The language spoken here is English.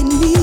in me.